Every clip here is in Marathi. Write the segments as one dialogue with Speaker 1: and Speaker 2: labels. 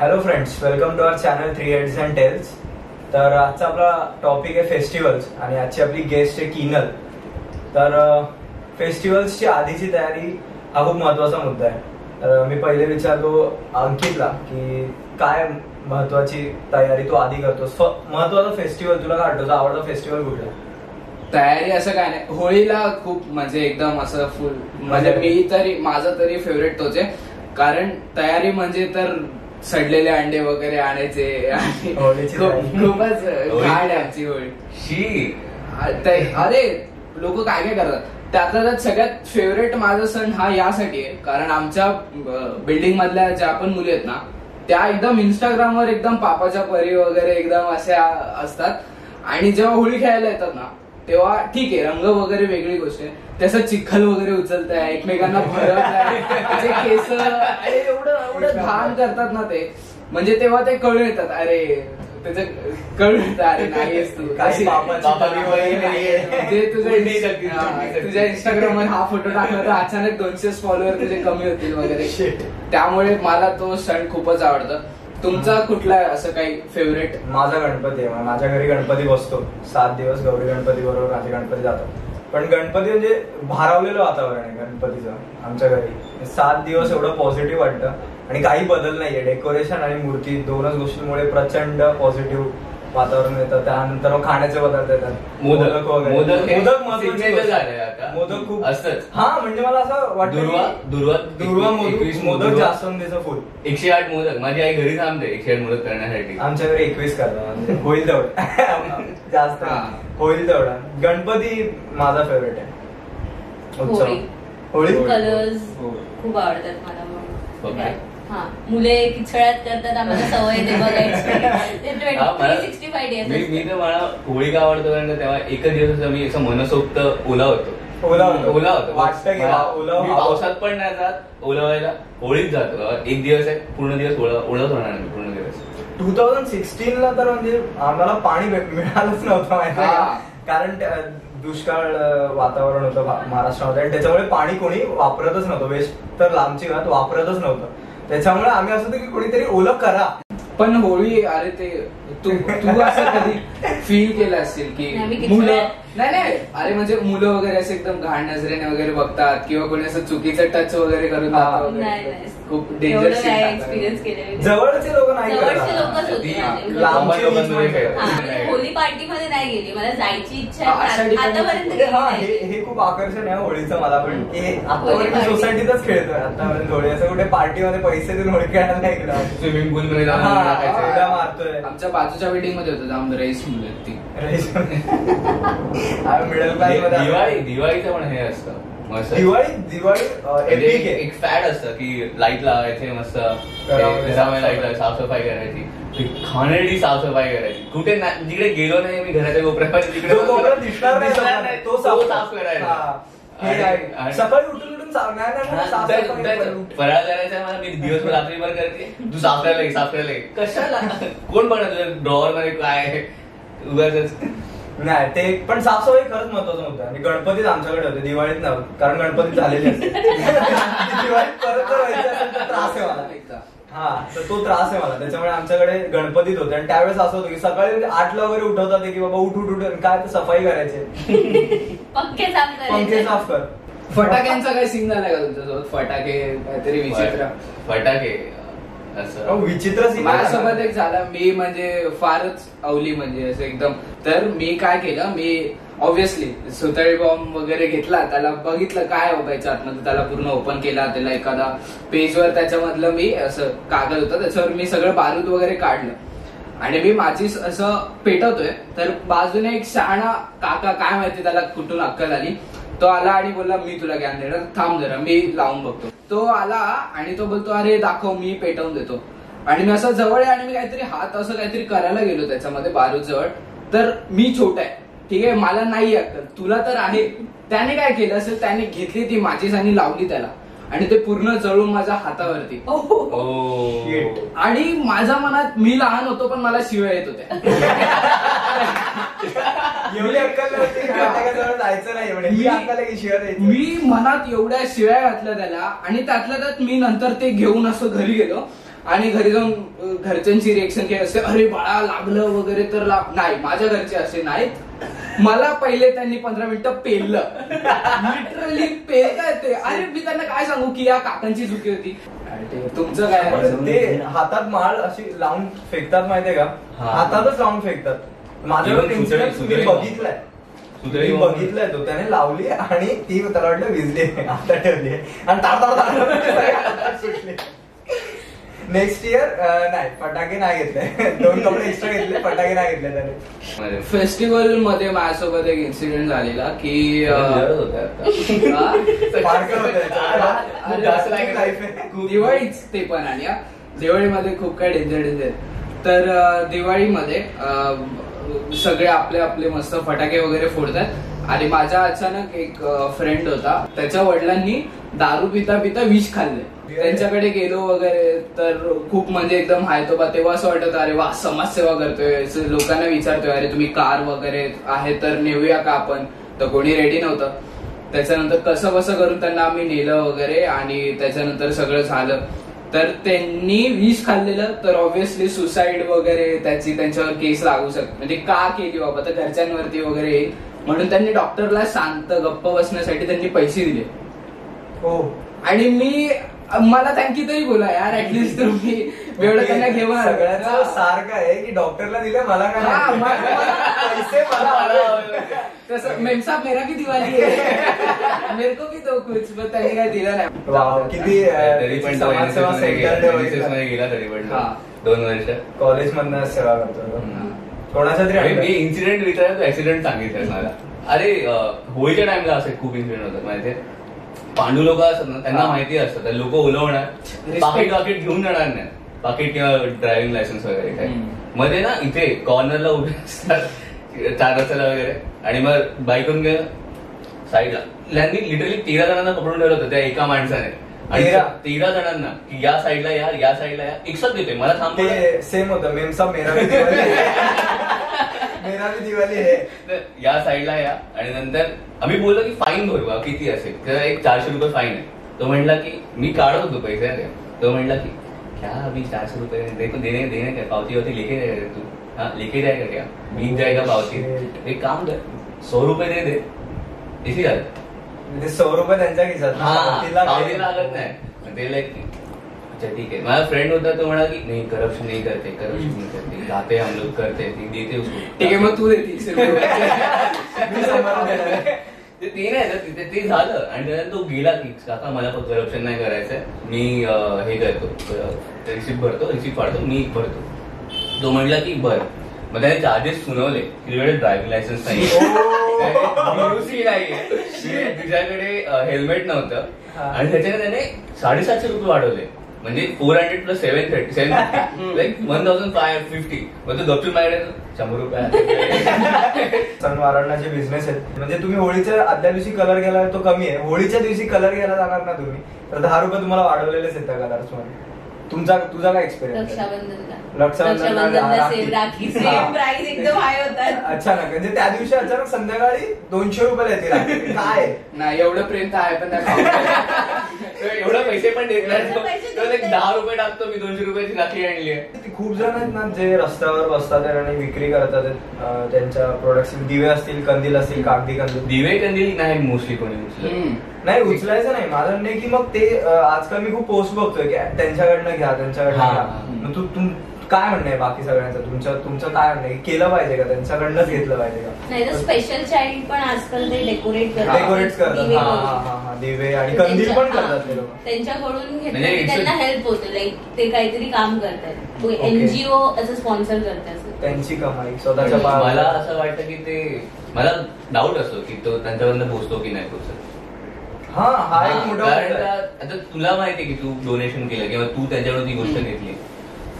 Speaker 1: Hello friends welcome to our channel three heads and tails तर आजचा आपला टॉपिक आहे फेस्टिवल्स आणि आजची आपली गेस्ट आहे किनल तर फेस्टिवल्सची आधीची तयारी हा खूप महत्त्वाचा मुद्दा आहे. तर मी पहिले विचारतो अंकितला की काय महत्वाची तयारी तू आधी करतोस? महत्त्वाचा फेस्टिवल तुला काय वाटतं? तुझा आवडता फेस्टिवल कुठला?
Speaker 2: तयारी असं काय नाही. होळीला खूप म्हणजे एकदम असं फुल म्हणजे मी तरी माझं तरी फेवरेट तोच आहे. कारण तयारी म्हणजे तर सडलेले अंडे वगैरे आणायचे आणि
Speaker 1: होळीची
Speaker 2: खूप-
Speaker 1: तयारी.
Speaker 2: खूपच आहे आमची होळी.
Speaker 3: शी.
Speaker 2: आ- ते- अरे लोक काय काय करतात? त्यातला त्यात सगळ्यात फेवरेट माझा सण हा यासाठी आहे. कारण आमच्या बिल्डिंग मधल्या ज्या पण मुली आहेत ना त्या एकदम इंस्टाग्रामवर एकदम पापाच्या परी वगैरे एकदम अशा असतात. आणि जेव्हा होळी खेळायला येतात ना तेव्हा ठीक आहे रंग वगैरे वेगळी गोष्ट आहे त्याचं चिखल वगैरे उचलताय एकमेकांना भरवताय त्याचे केस अरे एवढं एवढं घाण करतात ना ते म्हणजे तेव्हा ते कळून येतात अरे त्याचं कळून येतं अरे नाहीयेस तू. जे तुझ्या हा. तुझ्या इंस्टाग्राम वर हा फोटो टाकला तर अचानक दोनशे फॉलोअर तुझे कमी होतील वगैरे. त्यामुळे मला तो सण खूपच आवडतो तुमचा कुठला असं काही फेवरेट
Speaker 1: माझा गणपती आहे. माझ्या घरी गणपती बसतो. सात दिवस गौरी गणपती बरोबर माझे गणपती जातात पण गणपती म्हणजे भारावलेलं वातावरण आहे गणपतीचं आमच्या घरी. म्हणजे सात दिवस एवढं पॉझिटिव्ह वाटतं. आणि काही बदल नाहीये. डेकोरेशन आणि मूर्ती दोनच गोष्टींमुळे प्रचंड पॉझिटिव्ह वातावरण येतं त्यानंतर मग खाण्याचे पदार्थ येतात
Speaker 3: मोदक
Speaker 1: वगैरे
Speaker 3: मोदक हे
Speaker 1: मोदक महत्वाची
Speaker 3: signature
Speaker 1: गोष्ट.
Speaker 3: झालंय आता.
Speaker 1: मोदक खूप
Speaker 3: असतंच.
Speaker 1: हा म्हणजे मला असं वाटतं
Speaker 3: दुर्वा
Speaker 1: की
Speaker 3: दुर्वा
Speaker 1: दुर्वा मोदक
Speaker 3: दुर्वा.
Speaker 1: जास्वंदीचं फुल
Speaker 3: एकशे आठ मोदक माझी आई घरी थांबते एकशे आठ मोदक करण्यासाठी
Speaker 1: आमच्या घरी एकवीस करतात म्हणजे होईल तेवढं जास्त
Speaker 2: हा.
Speaker 1: होईल तेवढा गणपती माझा फेवरेट आहे उत्सव
Speaker 4: होळी.
Speaker 1: होळी
Speaker 4: कलर्स. खूप आवडतात मला म्हणून
Speaker 3: Okay.
Speaker 4: हा मुले किचळ्यात करतात आम्हाला सवय ते बघायची
Speaker 3: मी तर मला होळी का आवडतो कारण तेव्हा एकच दिवस मी असं मनसोक्त ओला होतो
Speaker 1: ओला.
Speaker 3: ओला होतो मी. पावसात पण नाही जात ओलावायला होळीत जातो. एक दिवस आहे पूर्ण दिवस ओला ओलाच होणार नाही पूर्ण दिवस
Speaker 1: टू थाउजंड सिक्स्टीन ला तर म्हणजे आम्हाला पाणी मिळालंच नव्हतं माहिती
Speaker 2: हा.
Speaker 1: कारण दुष्काळ वातावरण होतं महाराष्ट्रामध्ये आणि त्याच्यामुळे पाणी कोणी वापरतच नव्हतं वेस्ट तर लांबची वापरतच नव्हतं त्याच्यामुळे आम्ही असं होतं की कोणीतरी ओलं करा.
Speaker 2: पण होळी अरे ते तू तू असं कधी फील केलं असेल की मुलं नाही नाही अरे म्हणजे मुलं वगैरे असे एकदम घाण नजरेने वगैरे बघतात किंवा कोणी असं चुकीचं टच वगैरे करून
Speaker 1: हा.
Speaker 2: वगैरे. खूप
Speaker 4: एवढं
Speaker 2: डेंजर
Speaker 4: नाही एक्सपिरियन्स केले
Speaker 1: जवळचे लोक नाही
Speaker 4: जवळचे
Speaker 1: करत.
Speaker 4: लोकच होते म्हणजे.
Speaker 3: मुंबई लोकांमध्ये
Speaker 1: हा.
Speaker 4: हा, म्हणजे होली पार्टी मध्ये नाही गेली मला जायची इच्छा
Speaker 2: हा,
Speaker 4: आहे
Speaker 2: ठिकाणी-
Speaker 4: आतापर्यंत
Speaker 1: हे- हा
Speaker 4: नाही.
Speaker 1: हे हे खूप आकर्षण आहे होळीचं मला पण की
Speaker 4: होळी
Speaker 1: आतापर्यंत
Speaker 4: party.
Speaker 1: सोसायटीतच खेळतोय आतापर्यंत होळी असं कुठे पार्टीमध्ये पैसे देऊन होळी खेळायला नाही गेलो
Speaker 3: स्विमिंग पूल मध्ये जाऊन
Speaker 1: हा,
Speaker 3: टाकायचं.
Speaker 1: उड्या मारतोय
Speaker 2: आमच्या बाजूच्या बिल्डिंगमध्ये होतं आमचं रईस मुलं आहेत ती
Speaker 1: मिडल क्लास
Speaker 3: दिवाळी दिवाळीचं पण हे असतं मस्त.
Speaker 1: दिवाळी दिवाळी
Speaker 3: म्हणजे
Speaker 1: एपिक.
Speaker 3: एक
Speaker 1: आहे
Speaker 3: एक फॅड असतं की लाइट लावायचे मस्त. लाइट
Speaker 1: साफसफाई.
Speaker 3: साफसफाई करायची. ती घाणेरडी साफसफाई करायची. कुठे ना- जिकडे गेलो नाही मी घराच्या कोपऱ्यामध्ये तिकडे
Speaker 1: जो कोपरा दिसणार नाही तो साफ
Speaker 3: करायचा.
Speaker 1: हा. सकाळी उठून उठून.
Speaker 3: फराळ करायचा मला मी दिवसभर रात्रीभर करते. तू साफ करायला ये. कशाला? कोण बनत तुझ्या ड्रॉवर मध्ये काय उगाच
Speaker 1: नाही ते पण साफसफाई खरंच महत्वाचं होतं. आणि गणपतीच आमच्याकडे होते दिवाळीत नव्हतं. कारण गणपती झालेले असते. दिवाळीत परत त्रास आहे मला. हा तर तो त्रास आहे मला. त्याच्यामुळे आमच्याकडे गणपतीत होते. आणि त्यावेळेस असं होतं की सकाळी आठला वगैरे उठवतात की बाबा उठ उठ उठ. आणि काय तर सफाई करायची.
Speaker 4: पंखे साफ
Speaker 1: पंखे
Speaker 4: करायचे
Speaker 1: साफ कर.
Speaker 2: फटाक्यांचा काही सीन झालाय का तुमच्यासोबत फटाके काहीतरी विचित्र.
Speaker 3: फटाके असं.
Speaker 1: विचित्र scene आहे
Speaker 2: माझ्यासोबत. एक झालं. मी म्हणजे फारच अवली म्हणजे असं एकदम. तर मी काय केलं? मी ऑब्विसली सुतळी बॉम्ब वगैरे घेतला त्याला बघितलं काय व्हायचं आतमध्ये त्याला पूर्ण ओपन केला त्याला एखादा पेजवर त्याच्यामधलं मी असं कागद होतं त्याच्यावर मी सगळं बारूद वगैरे काढलं. आणि मी माझी असं पेटवतोय तर बाजूने एक शहाणा काका काय माहिती त्याला कुठून अक्कल आली तो आला आणि बोलला मी तुला ज्ञान देणार थांब जरा मी लावून बघतो. तो आला आणि तो बोलतो अरे दाखव मी पेटवून देतो. आणि मी असं जवळ आहे आणि मी काहीतरी हात असं काहीतरी करायला गेलो त्याच्यामध्ये बारूद जवळ. तर मी छोटा आहे. ठीक आहे? मला नाही अक्कल तुला तर आहे. त्याने काय केलं असेल त्याने घेतली ती माझीच आणि लावली त्याला. आणि ते पूर्ण जळून माझ्या हातावरती. आणि माझ्या मनात मी लहान होतो पण मला शिव्या येत होत्या. मी- मनात एवढ्या शिव्या घातल्या त्याला आणि त्यातल्या त्यात मी नंतर ते घेऊन असं घरी गेलो. आणि घरी जाऊन अं, घरच्यांची रिएक्शन केली असते अरे बाळा लागलं वगैरे तर नाही माझ्या घरचे असे नाहीत. मला पहिले त्यांनी पंधरा मिनिटं पेललं लिटरली पेलताय ते अरे मी त्यांना काय सांगू की या काकांची चुकी होती तुमचं काय
Speaker 1: ते हातात माळ अशी लावून फेकतात माहितीये का
Speaker 3: हा.
Speaker 1: हातातच लावून फेकतात माझ्यावर बघितलाय. बघितलंय तो त्याने लावली आणि ती त्याला वाटलं विजली आता ठेवली आणि तार तार तार सुटली नेक्स्ट इयर नाही फटाके नाही घेतले. दोन कपडे एक्स्ट्रा घेतले फटाके नाही घेतले त्याने.
Speaker 3: मध्ये.
Speaker 2: फेस्टिवलमध्ये माझ्यासोबत एक इन्सिडेंट झालेला की दिवाळीच ते पण आणि. दिवाळीमध्ये खूप काय डेंजर डेंजर तर दिवाळीमध्ये सगळे आपले आपले मस्त फटाके वगैरे फोडतात. आणि माझा अचानक एक फ्रेंड होता. त्याच्या वडिलांनी दारू पिता पिता विष खाल्ले. त्यांच्याकडे गेलो वगैरे तर खूप म्हणजे एकदम हाय तो बा तेव्हा असं वाटत अरे वा समाजसेवा करतोय लोकांना विचारतोय अरे तुम्ही कार वगैरे आहे तर नेऊया का आपण? तर कोणी रेडी नव्हतं. त्याच्यानंतर कसं कसं करून त्यांना आम्ही नेलं वगैरे आणि त्याच्यानंतर सगळं झालं. तर त्यांनी विष खाल्लेलं तर ऑब्व्हियसली सुसाईड वगैरे त्याची त्यांच्यावर केस लागू शकते म्हणजे का केली बाबा? तर घरच्यांवरती वगैरे म्हणून त्यांनी डॉक्टरला शांत गप्प बसण्यासाठी त्यांनी पैसे दिले.
Speaker 1: हो.
Speaker 2: आणि मी मला थँक्यू तरी बोला यार ऍटलिस्ट तुम्ही एवढं त्यांना घेऊन आला.
Speaker 1: सगळ्याचं सार काय आहे की डॉक्टरला दिले मला काय
Speaker 2: हा. मला-
Speaker 1: पैसे.
Speaker 2: तसं मेम साहब मेरा भी दिवाळी आहे मेरे को भी दो कुछ पण त्यांनी काय दिलं नाही.
Speaker 1: किती
Speaker 3: तरी पण तो
Speaker 1: समाजसेवा सेंटर
Speaker 3: गेला. तरी पण
Speaker 2: हा.
Speaker 3: दोन वर्ष.
Speaker 1: कॉलेज मधनं सेवा करतो कोणाच्या तरी
Speaker 3: मी. इन्सिडेंट विचारला तो ऍक्सिडेंट सांगितलं मला अरे होळीच्या टाइमला असे खूप इन्सिडेंट होतात माहितीये पांडू लोक असतात ना त्यांना. माहिती असतं लोक
Speaker 2: Respect.
Speaker 3: पाकिट पाकिट घेऊन जाणार नाही पाकिट किंवा ड्रायव्हिंग लायसन्स वगैरे काय. मध्ये ना इथे कॉर्नरला उभे असतात चार रस्त्याला वगैरे आणि मग बाईकून गेलं साईडला त्यांनी लिटरली तेरा जणांना पकडून ठेवलं होतं त्या एका माणसाने आणि
Speaker 1: तेरा?
Speaker 3: तेरा जणांना की या साईडला या या साईडला या एकसाथ देते मला
Speaker 1: ते सेम होतं मेमसा मेरा भी दिवाळी मेरा भी दिवाळी है.
Speaker 3: या साईडला या आणि नंतर आम्ही बोललो की फाईन भरू किती असेल. तर एक चारशे रुपये फाईन आहे. तो म्हणला की मी काढत होतो पैसे अरे तो म्हणला की क्या अभी चारशे रुपये देखो देने देने क्या? पावती होती लेके जाएगा तू. हाँ लेके जाएगा क्या? बीत जाएगा पावती. एक काम कर सौ रुपये दे दे. इसी झालं
Speaker 1: ते सौ रुपये त्यांच्या खिशात
Speaker 3: हा,
Speaker 1: तिला
Speaker 3: पावती लागत नाही. मग ते लाईक अच्छा ठीक है माझा फ्रेंड होता तो म्हणा की नाही करप्शन नहीं करते करप्शन नहीं करते. जाते हम लोग करते ती देते उसको.
Speaker 2: ठीक आहे मग तू दे तीनशे रुपये.
Speaker 1: मी समोर देणार.
Speaker 3: ते ते नाही ना, तिथे ते झालं. आणि त्यानंतर तो गेला की काका मला पण करप्शन नाही करायचंय. मी अं, हे करतो रिसिप्ट भरतो रिसिप्ट काढतो मी भरतो. तो म्हणला की बर. मग त्याने चार्जेस सुनावले तुझ्याकडे ड्रायव्हिंग लायसन्स नाही BUC नाहीये तुझ्याकडे हेल्मेट नव्हतं.
Speaker 1: हा.
Speaker 3: आणि त्याच्याने त्याने साडेसातशे रुपये वाढवले. म्हणजे four hundred plus seven thirty seven like one thousand five fifty मग तो गपचून माझ्याकडे शंभर रुपये
Speaker 1: सणवारांना जे बिझनेस आहेत म्हणजे तुम्ही होळीच्या आदल्या दिवशी कलर गेला तो कमी आहे. होळीच्या दिवशी कलर घ्यायला जाणार ना तुम्ही? तर दहा रुपये तुम्हाला वाढवलेलेच आहेत त्या कलर्समध्ये. तुमचा तुझा काय एक्सपिरियन्स
Speaker 4: रक्षाबंधनला.
Speaker 1: रक्षाबंधनला
Speaker 4: रक्षाबंधनला
Speaker 1: rakhi.
Speaker 4: Same rakhi. Same price एकदम हाय होतात.
Speaker 1: अचानक म्हणजे त्या दिवशी अचानक संध्याकाळी दोनशे रुपये येते राखी. काय?
Speaker 2: नाही एवढं प्रेम तर आहे पण
Speaker 3: एवढे पैसे पण देत नाही.
Speaker 4: नाही.
Speaker 3: दहा रुपये टाकतो मी दोनशे रुपयाची राखी आणली आहे.
Speaker 1: ती खूप जण आहेत ना जे रस्त्यावर बसतात आणि विक्री करतात त्यांच्या प्रोडक्ट्स दिवे असतील कंदील असतील कागदी कंदील.
Speaker 3: दिवे कंदील नाही मोस्टली कोणी उचलत.
Speaker 1: नाही उचलायचं नाही. माझं म्हणणं आहे की मग ते आजकाल मी खूप पोस्ट बघतोय की त्यांच्याकडनं घ्या त्यांच्याकडनं घ्या. मग तू तुम काय म्हणणं आहे बाकी सगळ्यांचं? तुमचं तुमचं काय म्हणणं आहे? केलं पाहिजे का? त्यांच्याकडनंच घेतलं पाहिजे का?
Speaker 4: नाही तर स्पेशल चाइल्ड पण आजकाल ते डेकोरेट करतात.
Speaker 1: डेकोरेट करतात.
Speaker 4: दिवे
Speaker 1: हा. हा हा हा. दिवे आणि कंदील पण
Speaker 4: त्यांच्या-
Speaker 1: करतात ते
Speaker 4: हा,
Speaker 1: लोक.
Speaker 4: त्यांच्याकडून घेतलं
Speaker 3: म्हणजे
Speaker 4: की
Speaker 3: it's a-
Speaker 4: त्यांना हेल्प होते. लाईक ते काहीतरी काम करतात.
Speaker 1: Okay.
Speaker 4: एनजीओ असं स्पॉन्सर करतात.
Speaker 1: त्यांची कमाई स्वतःच्या पायावर.
Speaker 3: मला असं वाटतं की ते मला डाऊट असतो की तो त्यांच्यापर्यंत पोहोचतो की नाही पोहोचत
Speaker 1: हा हा एक
Speaker 3: हा,
Speaker 1: मोठा
Speaker 3: कारण
Speaker 1: मुद्दा आहे.
Speaker 3: का- आता तुला माहितीये की तू डोनेशन केलं किंवा तू त्यांच्याकडून ती गोष्ट घेतली.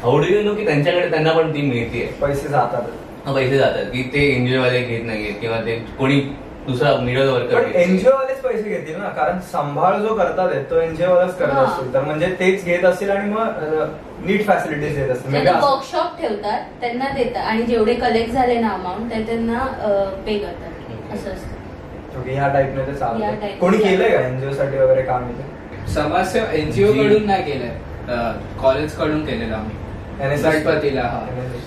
Speaker 3: हाऊ डू यू नो की त्यांच्याकडे त्यांना पण ती मिळते.
Speaker 1: पैसे जातात.
Speaker 3: पैसे जातात की ते एनजीओ वाले घेत नाहीये किंवा ते कोणी दुसरा मिडल वर्कर
Speaker 1: पण एनजीओ वालेच पैसे घेतील ना? कारण सांभाळ जो करतात आहेत, तो एनजीओ वालाच करत. असतील तर म्हणजे तेच घेत असतील आणि मग नीट फॅसिलिटीज देत असतील. म्हणजे
Speaker 4: वर्कशॉप ठेवतात त्यांना देतात. आणि जेवढे कलेक्ट झाले ना अमाऊंट ते त्यांना पे करतात. असं असतं.
Speaker 1: ह्या टाईपने ते
Speaker 4: या
Speaker 1: चालतं
Speaker 4: type ने
Speaker 1: कोणी. केलंय का एनजीओ साठी वगैरे काम इथे?
Speaker 2: समाजसेवा एनजीओ कडून नाही केलंय. कॉलेजकडून केलेलं आम्ही. गणपतीला हा.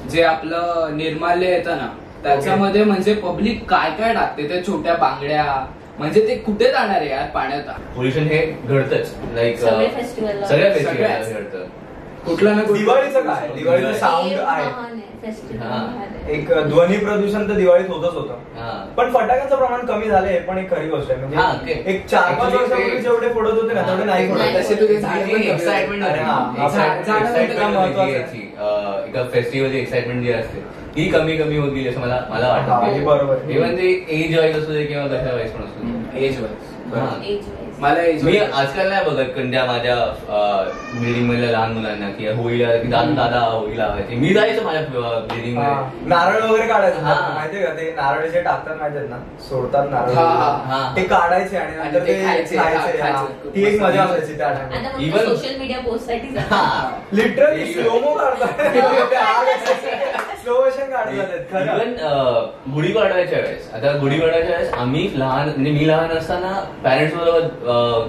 Speaker 2: जे आपलं निर्माल्य येतं ना त्याच्यामध्ये म्हणजे पब्लिक काय काय टाकते त्या छोट्या बांगड्या म्हणजे ते कुठे जाणार आहे यार पाण्यात?
Speaker 3: पोल्युशन हे घडतच. लाईक. सगळ्या फेस्टिवल. घडतं.
Speaker 2: कुठलं ना
Speaker 1: दिवाळीचं काय? दिवाळीचं साऊंड आहे.
Speaker 4: फेस्टिवल.
Speaker 1: एक ध्वनी प्रदूषण तर दिवाळीत होतच होतं. पण फटाक्यांचं प्रमाण कमी झालं हे पण एक खरी गोष्ट आहे म्हणजे एक चार पाच वर्षापूर्वी
Speaker 3: ते-
Speaker 1: जेवढे फोडत होते ना. तेवढे नाही. फोडत
Speaker 3: एक्साइटमेंट
Speaker 1: हा,
Speaker 3: फेस्टिवलची जी असते ती कमी कमी होत गेली असं मला मला
Speaker 1: हा,
Speaker 3: वाटतं
Speaker 1: बरोबर आहे.
Speaker 3: इव्हन ते एज वाईज असू दे किंवा कशा वाईज पण असू दे
Speaker 2: एज वाईज. मला
Speaker 3: मी आजकाल नाही बघत कंड्या माझ्या बिल्डिंग मधल्या लहान मुलांना की होळीला की दादा दादा होळी लावायची मी जायचो माझ्या बिल्डिंग. मध्ये
Speaker 1: नारळ वगैरे काढायचं
Speaker 3: हा.
Speaker 1: माहितीये का ते नारळ जे टाकतात माहितीये ना सोडतात नारळ
Speaker 2: हा, हा,
Speaker 3: हा.
Speaker 1: ते काढायचे आणि नंतर
Speaker 2: ते खायचे.
Speaker 1: ती एक मजा असायची त्या
Speaker 3: Even-
Speaker 4: सोशल मीडिया पोस्टसाठी
Speaker 3: हा.
Speaker 1: लिटरली स्लोमो काढतात स्लो मोशन
Speaker 3: इव्हन गुढीपाडव्याच्या वेळेस आता गुढीपाडव्याच्या वेळेस आम्ही लहान म्हणजे मी लहान असताना पॅरेंट्स बरोबर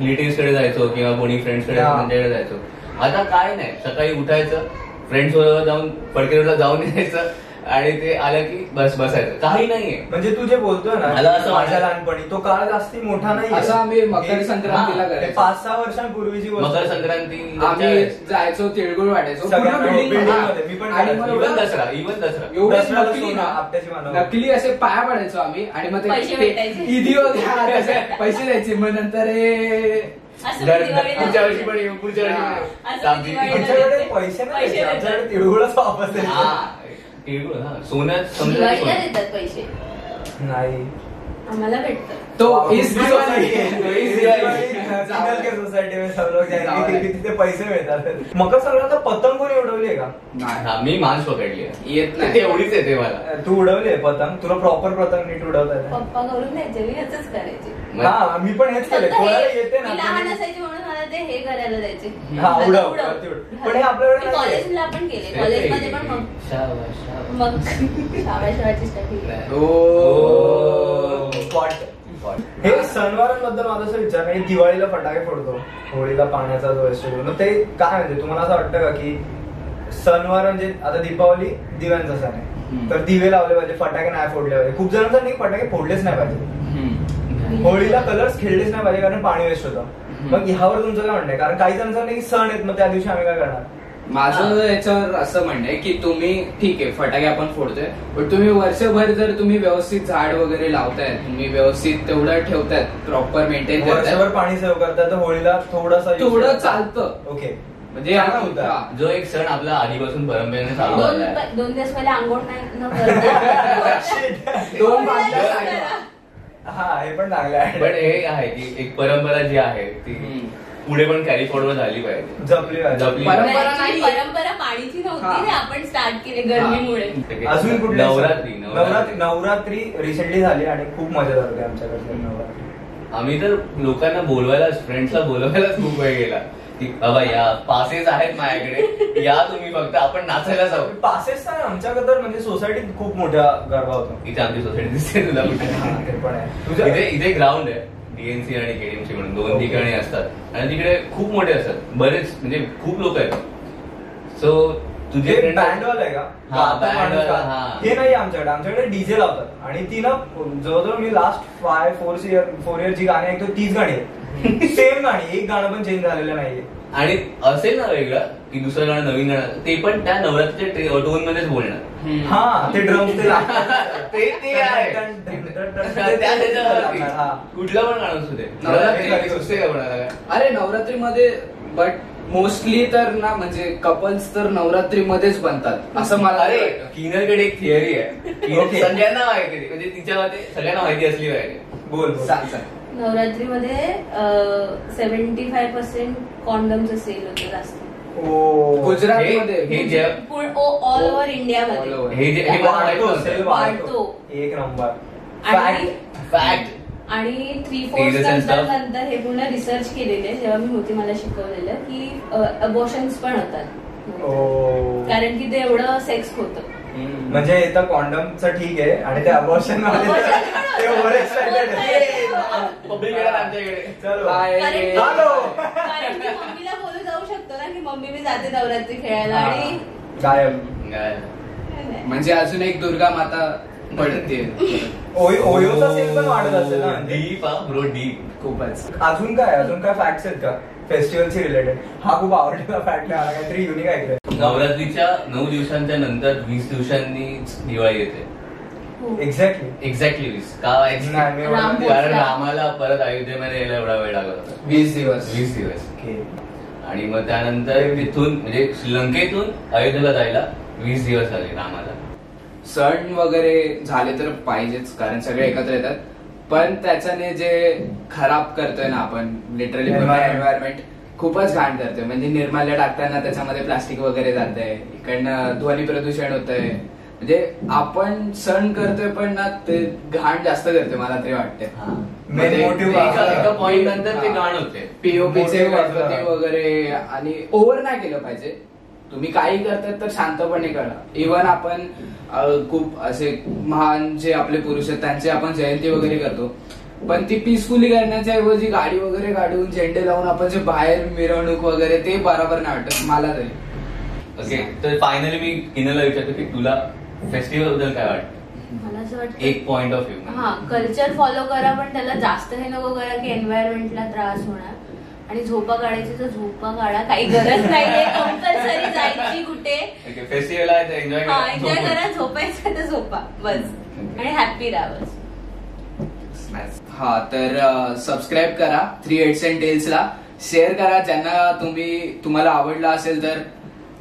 Speaker 3: रिलेटिव्हकडे जायचो किंवा कोणी फ्रेंड्सकडे
Speaker 1: हा.
Speaker 3: त्यांच्याकडे जायचो आता काय नाही सकाळी उठायचं फ्रेंड्स बरोबर जाऊन पडकेरोडला जाऊन यायचं आणि ते आलं की बस बसायचं काही नाहीये
Speaker 1: म्हणजे तू जे बोलतोय ना
Speaker 3: मला असं
Speaker 1: माझ्या लहानपणी तो काळ जास्ती मोठा नाही
Speaker 2: असं आम्ही मकर संक्रांतीला करायचो.
Speaker 1: पाच सहा वर्षांपूर्वीची गोष्ट
Speaker 3: मकर
Speaker 1: आहे.
Speaker 3: संक्रांती
Speaker 2: आम्ही जायचो तिळगुळ वाटायचो पूर्ण
Speaker 1: सगळ्या
Speaker 2: building
Speaker 1: building
Speaker 2: हा.
Speaker 1: मध्ये, मी पण
Speaker 2: आणि
Speaker 1: करायचो.
Speaker 2: मग
Speaker 3: इव्हन
Speaker 2: एवढं-
Speaker 3: दसरा इव्हन दसरा
Speaker 2: एवढे
Speaker 1: दसऱ्याला
Speaker 2: नकली
Speaker 1: सोनं,
Speaker 2: ना
Speaker 1: आपट्याची मानव.
Speaker 2: नकली असे पाया पडायचो आम्ही आणि मग
Speaker 4: पैसे
Speaker 2: ते
Speaker 4: भेटायचे.
Speaker 2: तसे पैसे द्यायचे मग नंतर हे
Speaker 4: असं
Speaker 3: दर-
Speaker 4: दिवाळीला-
Speaker 3: पुढच्या वर्षी पण येऊ पुढच्या वर्षी पण येऊ.
Speaker 4: असं
Speaker 3: सावजी.
Speaker 4: दिवाळीला-
Speaker 1: आमच्याकडे पैसे नाही
Speaker 4: पैसे
Speaker 1: द्यायचे,
Speaker 4: देतात.
Speaker 1: आमच्याकडे तिळगुळच वापस द्यायचे.
Speaker 3: हा तिळगुळ हा सोन्यात समजा
Speaker 4: दिवाळीला देतात पैसे
Speaker 1: नाही.
Speaker 4: आम्हाला भेटतात
Speaker 2: तो
Speaker 1: वाव,
Speaker 2: इस दिवाळी
Speaker 1: society आहे.
Speaker 2: तो इस
Speaker 1: दिवाळी,
Speaker 2: दिवाळी.
Speaker 1: सिग्नल के सोसायटी में सब लोग जाएंगे,
Speaker 2: जावं
Speaker 1: की तिथे पैसे मिळतात. मकर संक्रांत पतंग कोणी उडवली आहे का?
Speaker 2: नाही
Speaker 3: हा मी मांस पकडली आहे.
Speaker 2: येत नाही.
Speaker 3: ते एवढीच येते मला.
Speaker 1: तू उडवली आहे पतंग? तुला प्रॉपर पतंग नीट उडवता येते
Speaker 4: पप्पा करून द्यायचे मी असंच करायचे.
Speaker 1: हा मी पण हेच केलं कोणाला
Speaker 4: हे-
Speaker 1: येते
Speaker 4: लहान
Speaker 1: ना
Speaker 4: असायची म्हणून मला ते हे करायला द्यायचे.
Speaker 1: हा, उडव. पण हे आपल्याकडे नाही.
Speaker 4: कॉलेजला पण केले कॉलेजमध्ये पण मग. मग स्टडी
Speaker 1: हे सणवारांबद्दल माझं असं विचार आहे दिवाळीला फटाके फोडतो. होळीला पाण्याचा जो असतो मग ते. काय म्हणजे तुम्हाला असं वाटतं का की सणवार म्हणजे आता दीपावली दिव्यांचा सण आहे. तर दिवे लावले पाहिजे फटाके नाही फोडले पाहिजे. खूप जणांचं नाही फटाके फोडलेच नाही पाहिजे. होळीला कलर्स खेळलेच नाही पाहिजे कारण पाणी वेस्ट होतं. मग ह्यावर तुमचं काय म्हणणं आहे? कारण काही जणांचं नाही की सण आहेत मग त्या दिवशी आम्ही काय करणार?
Speaker 2: माझं याच्यावर असं म्हणणं आहे की तुम्ही ठीक आहे फटाके आपण फोडतोय पण तुम्ही वर्षभर जर तुम्ही व्यवस्थित झाड वगैरे लावताय तुम्ही व्यवस्थित तेवढं ठेवतायत प्रॉपर मेंटेन
Speaker 1: वर्षभर
Speaker 2: करताय
Speaker 1: पाणी सेव्ह करतात तर होळीला थोडंसं
Speaker 2: तेवढं चालतं.
Speaker 1: ओके.
Speaker 2: म्हणजे
Speaker 1: चांगला मुद्दा.
Speaker 2: हा.
Speaker 3: जो एक सण आपला आधीपासून परंपरेने चालू
Speaker 4: दोन
Speaker 3: आहे
Speaker 4: दिवस पहिले आंघोळ नाही न करता.
Speaker 2: दोन बादल्या.
Speaker 1: हा हे पण चांगलं आहे
Speaker 3: पण हे आहे की एक परंपरा जी आहे ती. पुढे पण कॅरी फॉरवर्ड झाली पाहिजे
Speaker 1: जपली.
Speaker 3: जपली
Speaker 2: परंपरा.
Speaker 4: परंपरा पाणीची. नव्हती रे आपण स्टार्ट केली गरमीमुळे
Speaker 1: अजून कुठले
Speaker 3: नवरात्री?
Speaker 1: नवरात्री नवरात्री रिसेंटली झाली आणि खूप मजा झाली आमच्याकडे नवरात्री
Speaker 3: आम्ही तर लोकांना बोलवायलाच फ्रेंड्सला बोलवायलाच खूप वेळ गेला बाबा या पासेस आहेत माझ्याकडे. या तुम्ही फक्त आपण नाचायला जाऊ.
Speaker 1: पासेस नाही आमच्याकडे तर म्हणजे सोसायटीत खूप मोठा गरबा होतो.
Speaker 3: इथे आमची सोसायटी दिसते तुला कुठे? इथे इथे ग्राउंड आहे. डीएनसी आणि केडीएमसी म्हणून. दोन. ठिकाणी असतात. आणि तिकडे खूप मोठे असतात. बरेच म्हणजे खूप लोक आहेत. सो तुझे
Speaker 1: हे
Speaker 3: friend-
Speaker 1: बँड वाला आहे का?
Speaker 3: हा? हा.
Speaker 1: हे नाही आमच्याकडे. आमच्याकडे डीजे लावतात. आणि ती ना जवळजवळ मी last five four year four year जी गाणी ऐकतो तीच गाणी आहेत. सेम गाणी एक गाणं पण चेंज झालेलं नाहीये
Speaker 3: आणि असेल ना वेगळं की दुसरं गाणं नवीन गाणं ते पण त्या नवरात्रीच्या टोन मध्येच बोलणार.
Speaker 1: हा ते ड्रम ते लागतात.
Speaker 3: ते ते आहे त्या त्याच्यावरती.
Speaker 1: हा.
Speaker 3: कुठलं पण गाणं असू दे
Speaker 2: नवरात्री
Speaker 3: नवरात्री सुचते का कोणाला काय?
Speaker 2: अरे नवरात्रीमध्ये बट मोस्टली तर ना म्हणजे कपल्स तर नवरात्रीमध्येच बनतात असं मला
Speaker 3: अरे
Speaker 2: वाटतं.
Speaker 3: किनरकडे एक थिअरी आहे
Speaker 1: Okay.
Speaker 3: सगळ्यांना माहिती आहे. म्हणजे तिच्या मते सगळ्यांना माहिती असली पाहिजे
Speaker 1: बोल बोल.
Speaker 2: सांग सांग
Speaker 4: नवरात्रीमध्ये सेव्हन्टी फाय पर्सेंट कॉन्डमचं सेल होतं जास्त
Speaker 1: ओ.
Speaker 2: गुजरातमध्ये
Speaker 3: हे जे
Speaker 4: ऑल ओव्हर इंडियामध्ये.
Speaker 3: हे जे हे मला माहीत
Speaker 1: वाढतो,
Speaker 3: नव्हतं.
Speaker 1: सेल वाढतो. एक नंबर
Speaker 4: आणि
Speaker 1: Fact.
Speaker 3: फॅक्ट
Speaker 4: आणि थ्री
Speaker 3: and
Speaker 4: नंतर हे पूर्ण रिसर्च केलेले जेव्हा मी होती मला शिकवलेलं की अबॉर्शन्स पण होतात
Speaker 1: ओ.
Speaker 4: कारण की ते एवढं सेक्स होतं.
Speaker 1: म्हणजे इथं कॉन्डमचं ठीक आहे आणि ते अबॉर्शन ते ओव्हर एक्साइटेड
Speaker 3: पब्लिक आमच्याकडे.
Speaker 4: मम्मीला बोलू जाऊ शकतो ना की मम्मी मी जाते नवरात्री खेळायला आणि
Speaker 1: गायब.
Speaker 3: काय?
Speaker 2: म्हणजे अजून एक दुर्गा माता पडते.
Speaker 1: ओय- ओयोचा सीन पण वाढत असेल ना.
Speaker 3: डीप हा. ब्रो डीप
Speaker 2: खूपच.
Speaker 1: अजून काय? अजून काय फॅक्ट्स आहेत का? फेस्टिवलशी रिलेटेड हा खूप आवडलेला फॅक्ट आहे. मला काहीतरी युनिक ऐकलंय
Speaker 3: नवरात्रीच्या नऊ दिवसांच्या नंतर वीस दिवसांनी दिवाळी येते
Speaker 4: हो.
Speaker 1: एक्झॅक्टली
Speaker 3: एक्झॅक्टली वीस का exactly?
Speaker 1: नाही मी
Speaker 4: राम
Speaker 1: ओळखते.
Speaker 3: कारण. रामाला परत अयोध्येमध्ये यायला एवढा वेळ लागत होता
Speaker 2: वीस दिवस
Speaker 3: वीस दिवस
Speaker 1: Okay.
Speaker 3: आणि मग त्यानंतर तिथून म्हणजे श्रीलंकेतून अयोध्येला जायला वीस दिवस झाले रामाला
Speaker 2: सण वगैरे झाले तर पाहिजेच कारण सगळे एकत्र येतात पण त्याच्याने जे खराब करतोय ना आपण लिटरली
Speaker 1: Environment.
Speaker 2: एन्व्हायरमेंट खूपच घाण करतोय. म्हणजे निर्माल्य टाकताना त्याच्यामध्ये प्लास्टिक वगैरे जातंय. इकडनं ध्वनी प्रदूषण होतंय. म्हणजे आपण सण करतोय पण ना ते घाण जास्त करतोय मला तरी वाटतंय. म्हणजे
Speaker 3: नंतर ते घाण होते.
Speaker 2: पीओपीचे वगैरे आणि ओव्हर नाही केलं पाहिजे. तुम्ही काही करतात तर शांतपणे करा. इव्हन आपण खूप असे महान जे आपले पुरुष आहेत त्यांचे आपण जयंती वगैरे करतो. पण ती पीसफुली करण्याच्या ऐवजी गाडी वगैरे काढून झेंडे लावून आपण जे बाहेर मिरवणूक वगैरे ते बरोबर नाही वाटत मला तरी.
Speaker 3: ओके तर फायनली मी किनला विचारतो की तुला फेस्टिवलबद्दल काय वाटतं?
Speaker 4: मला असं वाटतं
Speaker 3: एक पॉइंट ऑफ व्ह्यू
Speaker 4: हा कल्चर फॉलो करा पण त्याला जास्त हे नको करा की एन्व्हायरमेंटला त्रास होणार. आणि झोपा काढायची तर झोपा काढा काही गरज नाहीये कंपल्सरी जायची कुठे.
Speaker 3: ओके फेस्टिवल आहे तर एन्जॉय
Speaker 4: हा एन्जॉय करा झोपायचं तर झोपा बस. आणि हॅपी राहा बस.
Speaker 2: हा तर सबस्क्राईब करा थ्री एट्स अँड टेल्स ला. शेअर करा ज्यांना तुम्ही तुम्हाला आवडला असेल तर.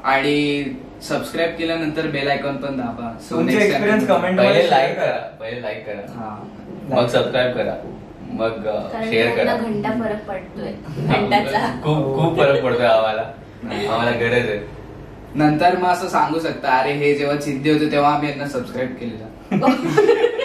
Speaker 2: आणि सबस्क्राईब केल्यानंतर बेल आयकॉन पण दाबा.
Speaker 1: तुमचे experience
Speaker 2: तुम्ही-
Speaker 1: comment
Speaker 3: पहिले
Speaker 1: मध्ये
Speaker 3: लाईक करा. पहिले लाईक करा.
Speaker 2: हा.
Speaker 3: मग सबस्क्राईब करा. मग
Speaker 4: कारण
Speaker 3: शेअर
Speaker 4: त्यांना
Speaker 3: करा.
Speaker 4: घंटा फरक पडतोय. घंटाचा.
Speaker 3: खूप खूप फरक पडतोय आम्हाला. आम्हाला गरज आहे.
Speaker 2: नंतर मग असं सांगू शकता अरे हे जेव्हा चिंते होते तेव्हा आम्ही यांना सबस्क्राईब केलेलं.